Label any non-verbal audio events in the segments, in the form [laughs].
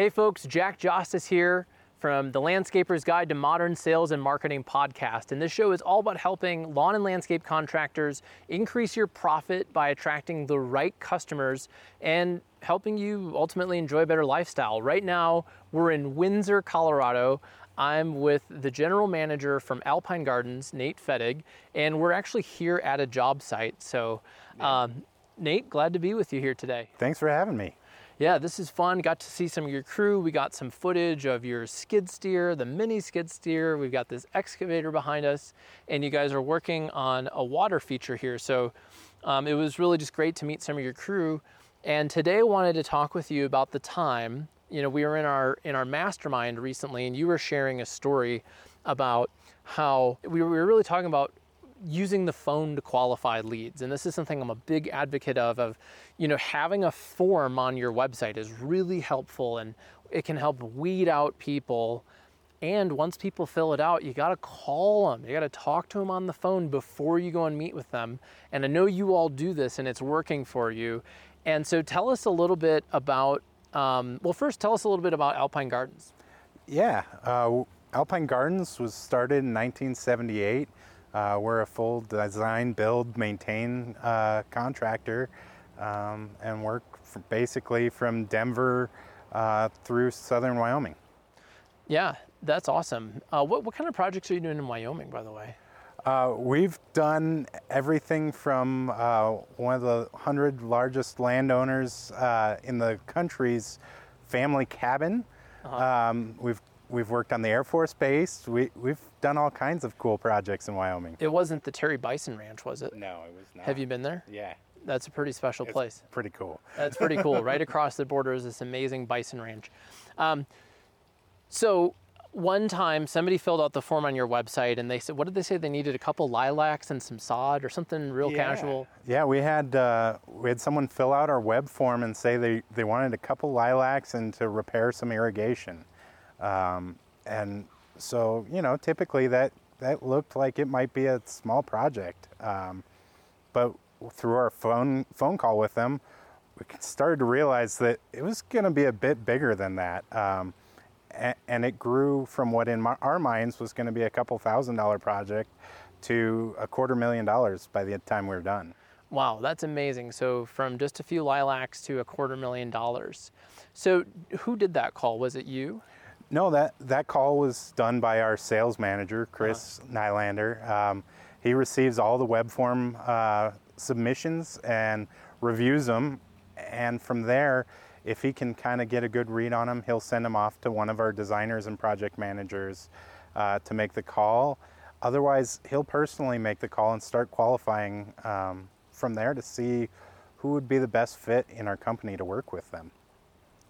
Hey folks, Jack Jostes here from the Landscaper's Guide to Modern Sales and Marketing podcast. And this show is all about helping lawn and landscape contractors increase your profit by attracting the right customers and helping you ultimately enjoy a better lifestyle. Right now, we're in Windsor, Colorado. I'm with the general manager from Alpine Gardens, Nate Fetig, and we're actually here at a job site. So, um, Nate, glad to be with you here today. Thanks for having me yeah, this is fun. Got to see some of your crew. We got some footage of your skid steer, the mini skid steer. We've got this excavator behind us, and you guys are working on a water feature here. So um, it was really just great to meet some of your crew. And today I wanted to talk with you about the time. You know, we were in our in our mastermind recently, and you were sharing a story about how we were really talking about using the phone to qualify leads. And this is something i'm a big advocate of of you know having a form on your website is really helpful and it can help weed out people. And once people fill it out you got to call them you got to talk to them on the phone before you go and meet with them. And i know you all do this and it's working for you. And so tell us a little bit about um, well first tell us a little bit about alpine gardens. Yeah uh, alpine gardens was started in 1978 uh, we're a full design, build, maintain uh, contractor um, and work basically from Denver uh, through southern Wyoming. Yeah, that's awesome. Uh, what, what kind of projects are you doing in Wyoming, by the way? Uh, we've done everything from uh, one of the 100 largest landowners in the country's family cabin. Uh-huh. Um, we've We've worked on the Air Force Base. We, we've done all kinds of cool projects in Wyoming. It wasn't the Terry Bison Ranch, was it? No, it was not. Have you been there? Yeah. That's a pretty special it's place. Pretty cool. That's pretty cool. [laughs] right across the border is this amazing bison ranch. Um, so one time somebody filled out the form on your website and they said, what did they say? They needed a couple lilacs and some sod or something real yeah. casual. Yeah, we had uh, we had someone fill out our web form and say they, they wanted a couple lilacs and to repair some irrigation. Um, and so you know typically that that looked like it might be a small project um, but through our phone phone call with them we started to realize that it was going to be a bit bigger than that um, and, and, it grew from what in my, our minds was going to be a couple thousand dollar project to a quarter million dollars by the time we were done Wow, that's amazing. So from just a few lilacs to a quarter million dollars. So who did that call? Was it you? No, that, that call was done by our sales manager, Chris uh-huh. Nylander. Um, he receives all the web form uh, submissions and reviews them. And from there, if he can kind of get a good read on them, he'll send them off to one of our designers and project managers uh, to make the call. Otherwise, he'll personally make the call and start qualifying um, from there to see who would be the best fit in our company to work with them,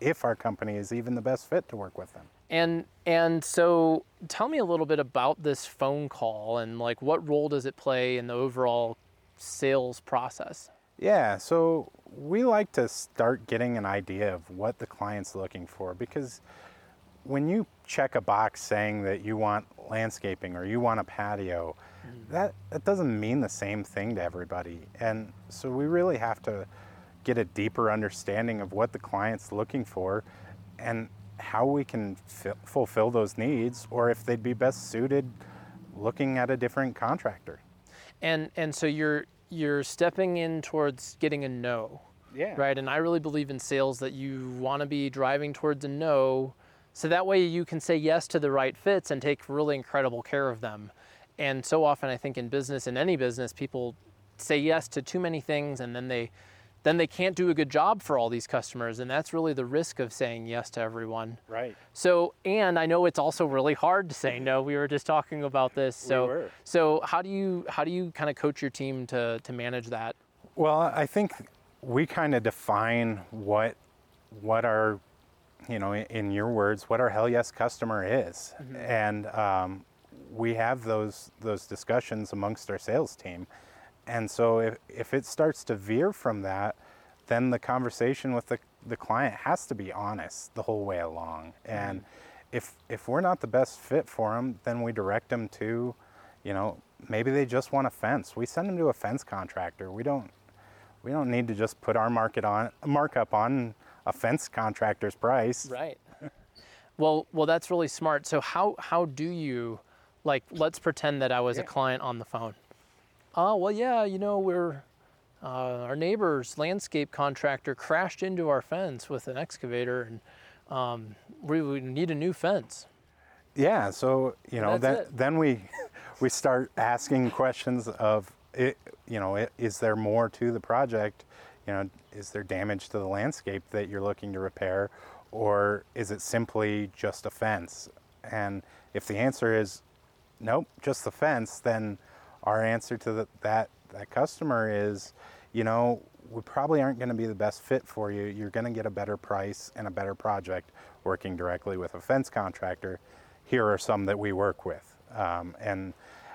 if our company is even the best fit to work with them. And and so tell me a little bit about this phone call and like what role does it play in the overall sales process? Yeah, so we like to start getting an idea of what the client's looking for because when you check a box saying that you want landscaping or you want a patio, mm-hmm. that, that doesn't mean the same thing to everybody. And so we really have to get a deeper understanding of what the client's looking for and how we can f- fulfill those needs or if they'd be best suited looking at a different contractor. And and so you're you're stepping in towards getting a no. Yeah. Right? And I really believe in sales that you want to be driving towards a no so that way you can say yes to the right fits and take really incredible care of them. And so often I think in business in any business people say yes to too many things and then they then they can't do a good job for all these customers and that's really the risk of saying yes to everyone. Right. So and i know it's also really hard to say no. We were just talking about this. So we were. so how do you how do you kind of coach your team to to manage that? Well i think we kind of define what what our you know in your words what our hell yes customer is. Mm-hmm. and um, we have those those discussions amongst our sales team and so if, if it starts to veer from that, then the conversation with the, the client has to be honest the whole way along. And mm-hmm. if, if we're not the best fit for them, then we direct them to, you know, maybe they just want a fence. We send them to a fence contractor. We don't, we don't need to just put our market on markup on a fence contractor's price. Right. [laughs] Well, well, that's really smart. So how how do you, like, let's pretend that I was a client on the phone. Oh well, yeah, you know we're. Uh, our neighbor's landscape contractor crashed into our fence with an excavator, and um, we, we need a new fence. Yeah, so you know, That's then it. then we we start asking questions of it. You know, i- is there more to the project? You know, is there damage to the landscape that you're looking to repair, or is it simply just a fence? And if the answer is nope, just the fence, then our answer to the, that that customer is, you know, we probably aren't going to be the best fit for you. You're going to get a better price and a better project working directly with a fence contractor. Here are some that we work with, um, and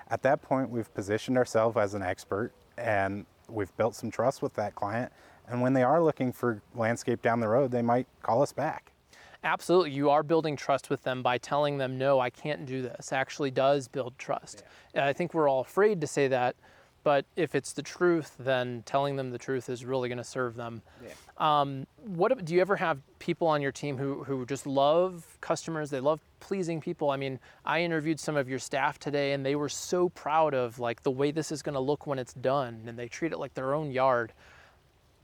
at that point, we've positioned ourselves as an expert, and we've built some trust with that client. And when they are looking for landscape down the road, they might call us back. Absolutely, you are building trust with them by telling them, "No, I can't do this." Actually, does build trust. And I think we're all afraid to say that, but if it's the truth, then telling them the truth is really going to serve them. Um, what do you ever have people on your team who who just love customers? They love pleasing people. I mean, I interviewed some of your staff today, and they were so proud of like the way this is going to look when it's done, and they treat it like their own yard.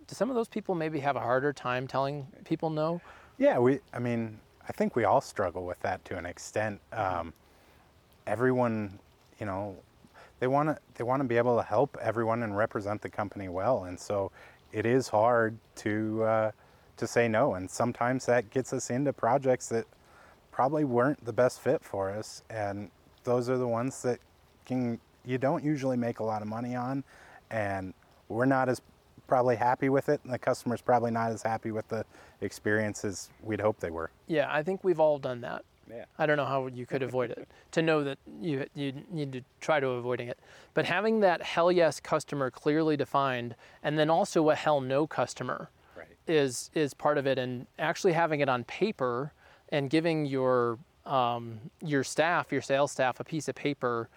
Do some of those people maybe have a harder time telling people no? Yeah, we. I mean, I think we all struggle with that to an extent. Um, everyone, you know, they want to they want to be able to help everyone and represent the company well, and so it is hard to uh, to say no. And sometimes that gets us into projects that probably weren't the best fit for us, and those are the ones that can you don't usually make a lot of money on, and we're not as probably happy with it, and the customer's probably not as happy with the experiences we'd hope they were. Yeah, I think we've all done that. Yeah. I don't know how you could avoid it. [laughs] To know that you you need to try to avoiding it, but having that hell yes customer clearly defined, and then also a hell no customer Right. is is part of it, and actually having it on paper and giving your um, your staff, your sales staff, a piece of paper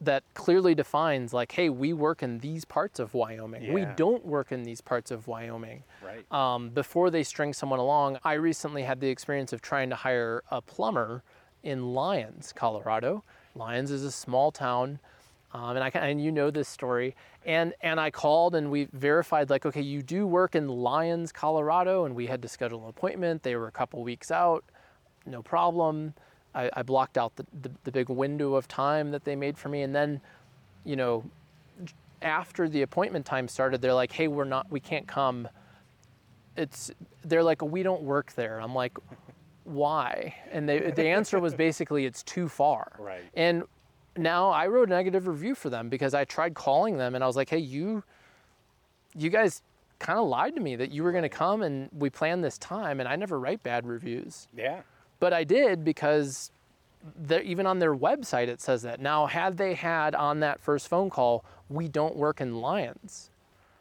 that clearly defines like, hey, we work in these parts of Wyoming. We don't work in these parts of Wyoming Right. um, before they string someone along. I recently had the experience of trying to hire a plumber in Lyons, Colorado. Lyons is a small town, um, and I can- and you know this story. And and I called and we verified like, okay, you do work in Lyons, Colorado, and we had to schedule an appointment. They were a couple weeks out, no problem. I, I blocked out the, the, the big window of time that they made for me, and then, you know, after the appointment time started, they're like, "Hey, we're not, we can't come." It's they're like, "We don't work there." I'm like, "Why?" And they, the answer was basically, "It's too far." [laughs] Right. And now I wrote a negative review for them because I tried calling them and I was like, "Hey, you, you guys." kind of lied to me that you were going to come and we planned this time and I never write bad reviews. Yeah. But I did because even on their website it says that. Now, had they had on that first phone call, we don't work in Lyons,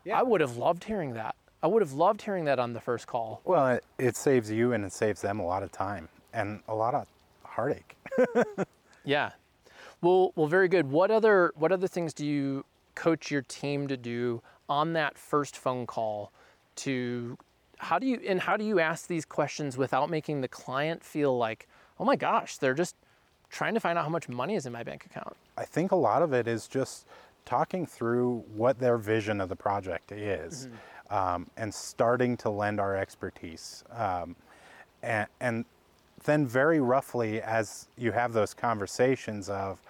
Yeah. I would have loved hearing that. I would have loved hearing that on the first call. Well, it, it saves you and it saves them a lot of time and a lot of heartache. [laughs] Yeah. Well, well, very good. What other what other things do you coach your team to do on that first phone call? To how do you and how do you ask these questions without making the client feel like, oh my gosh, they're just trying to find out how much money is in my bank account? I think a lot of it is just talking through what their vision of the project is um, and starting to lend our expertise. Um, and, and then, very roughly, as you have those conversations of,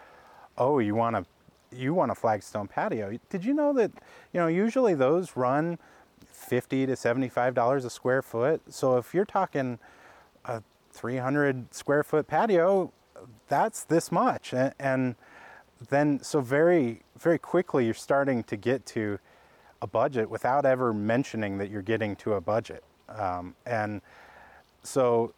oh, you want to you want a flagstone patio. Did you know that you know usually those run fifty to seventy-five dollars a square foot? So if you're talking a 300 square foot patio, that's this much. And, and then, so very, very quickly, you're starting to get to a budget without ever mentioning that you're getting to a budget. Um, and so,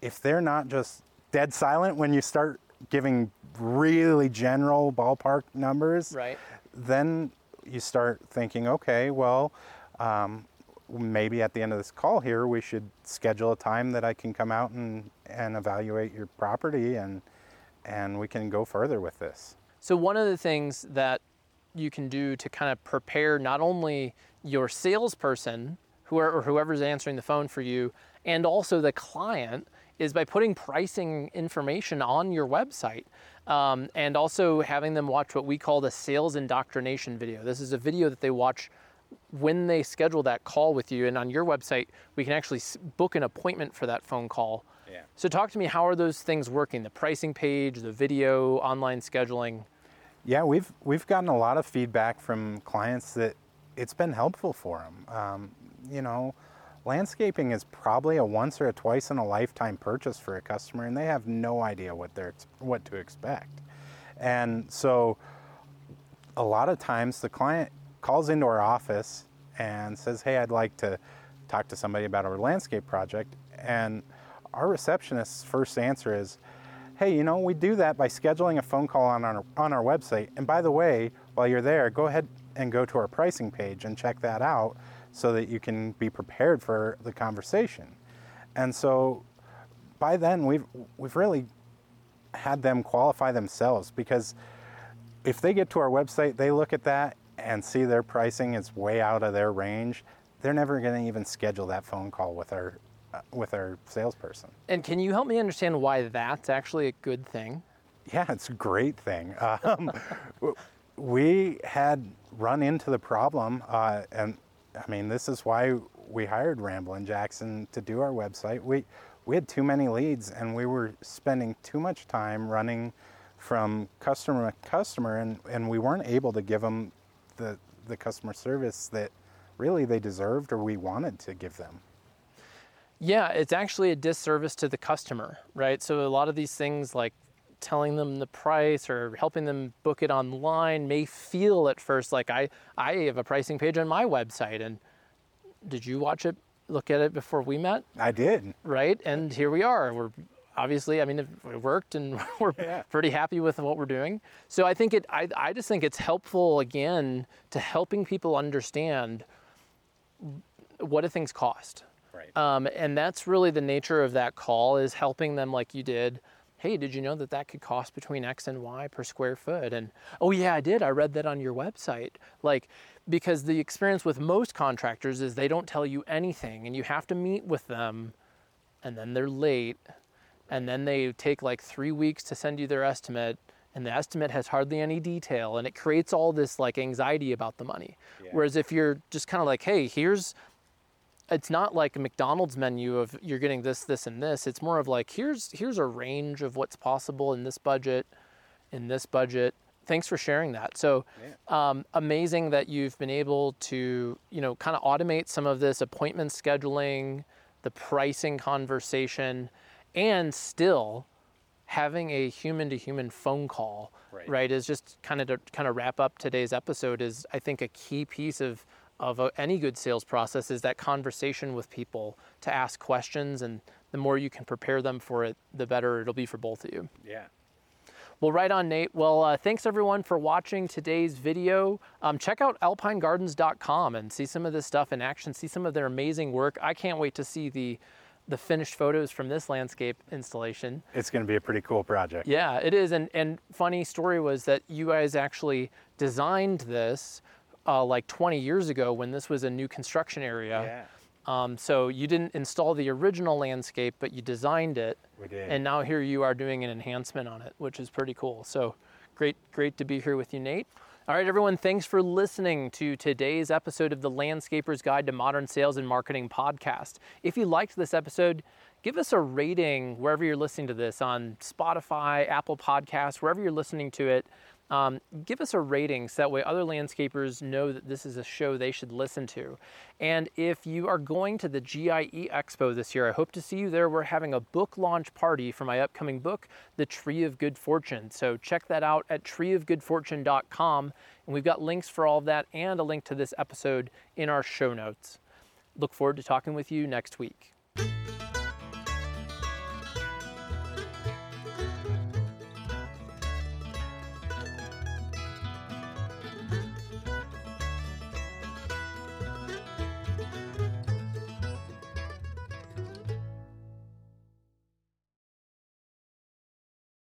if they're not just dead silent when you start giving really general ballpark numbers, Right. then you start thinking, okay, well, um, maybe at the end of this call here, we should schedule a time that I can come out and, and evaluate your property and, and we can go further with this. So one of the things that you can do to kind of prepare not only your salesperson, who or whoever's answering the phone for you, and also the client is by putting pricing information on your website um, and also having them watch what we call the sales indoctrination video. This is a video that they watch when they schedule that call with you. And on your website, we can actually book an appointment for that phone call. Yeah. So, talk to me how are those things working? The pricing page, the video, online scheduling? Yeah, we've we've gotten a lot of feedback from clients that it's been helpful for them. Um, you know, landscaping is probably a once or a twice in a lifetime purchase for a customer, and they have no idea what they're what to expect. And so, a lot of times the client calls into our office and says, "Hey, I'd like to talk to somebody about our landscape project," and our receptionist's first answer is, "Hey, you know, we do that by scheduling a phone call on our on our website. And by the way, while you're there, go ahead and go to our pricing page and check that out." so that you can be prepared for the conversation. And so by then we've we've really had them qualify themselves because if they get to our website, they look at that and see their pricing is way out of their range, they're never going to even schedule that phone call with our uh, with our salesperson. And can you help me understand why that's actually a good thing? Yeah, it's a great thing. [laughs] Um, we had run into the problem, uh, and I mean, this is why we hired Ramblin' Jackson to do our website. We we had too many leads, and we were spending too much time running from customer to customer, and, and we weren't able to give them the the customer service that really they deserved or we wanted to give them. Yeah, it's actually a disservice to the customer, right? So a lot of these things like telling them the price or helping them book it online may feel at first like I, I have a pricing page on my website and did you watch it look at it before we met i did right and here we are we're obviously i mean it worked and [laughs] we're yeah. pretty happy with what we're doing so i think it I, I just think it's helpful again to helping people understand what do things cost right um, and that's really the nature of that call is helping them like you did hey, did you know that that could cost between X and Y per square foot? And oh, yeah, I did. I read that on your website. Like, because the experience with most contractors is they don't tell you anything and you have to meet with them and then they're late and then they take like three weeks to send you their estimate and the estimate has hardly any detail and it creates all this like anxiety about the money yeah. whereas if you're just kind of like hey here's it's not like a McDonald's menu of you're getting this, this, and this. It's more of like here's here's a range of what's possible in this budget, in this budget. Thanks for sharing that. So yeah. um, amazing that you've been able to you know kind of automate some of this appointment scheduling, the pricing conversation, and still having a human to human phone call right. right is just kind of to kind of wrap up today's episode is I think a key piece of of a, any good sales process is that conversation with people to ask questions and the more you can prepare them for it the better it'll be for both of you yeah well, right on, Nate. Well, uh, thanks everyone for watching today's video. Um, check out alpinegardens.com and see some of this stuff in action, see some of their amazing work. I can't wait to see the the finished photos from this landscape installation. It's going to be a pretty cool project. Yeah, it is. And, and funny story was that you guys actually designed this uh, like 20 years ago when this was a new construction area. Yeah. Um, so you didn't install the original landscape, but you designed it. We did. And now here you are doing an enhancement on it, which is pretty cool. So great, great to be here with you, Nate. All right, everyone, thanks for listening to today's episode of the Landscaper's Guide to Modern Sales and Marketing podcast. If you liked this episode, give us a rating wherever you're listening to this on Spotify, Apple Podcasts, wherever you're listening to it. Um, give us a rating so that way other landscapers know that this is a show they should listen to. And if you are going to the GIE Expo this year, I hope to see you there. We're having a book launch party for my upcoming book, The Tree of Good Fortune. So check that out at treeofgoodfortune.com. And we've got links for all of that and a link to this episode in our show notes. Look forward to talking with you next week.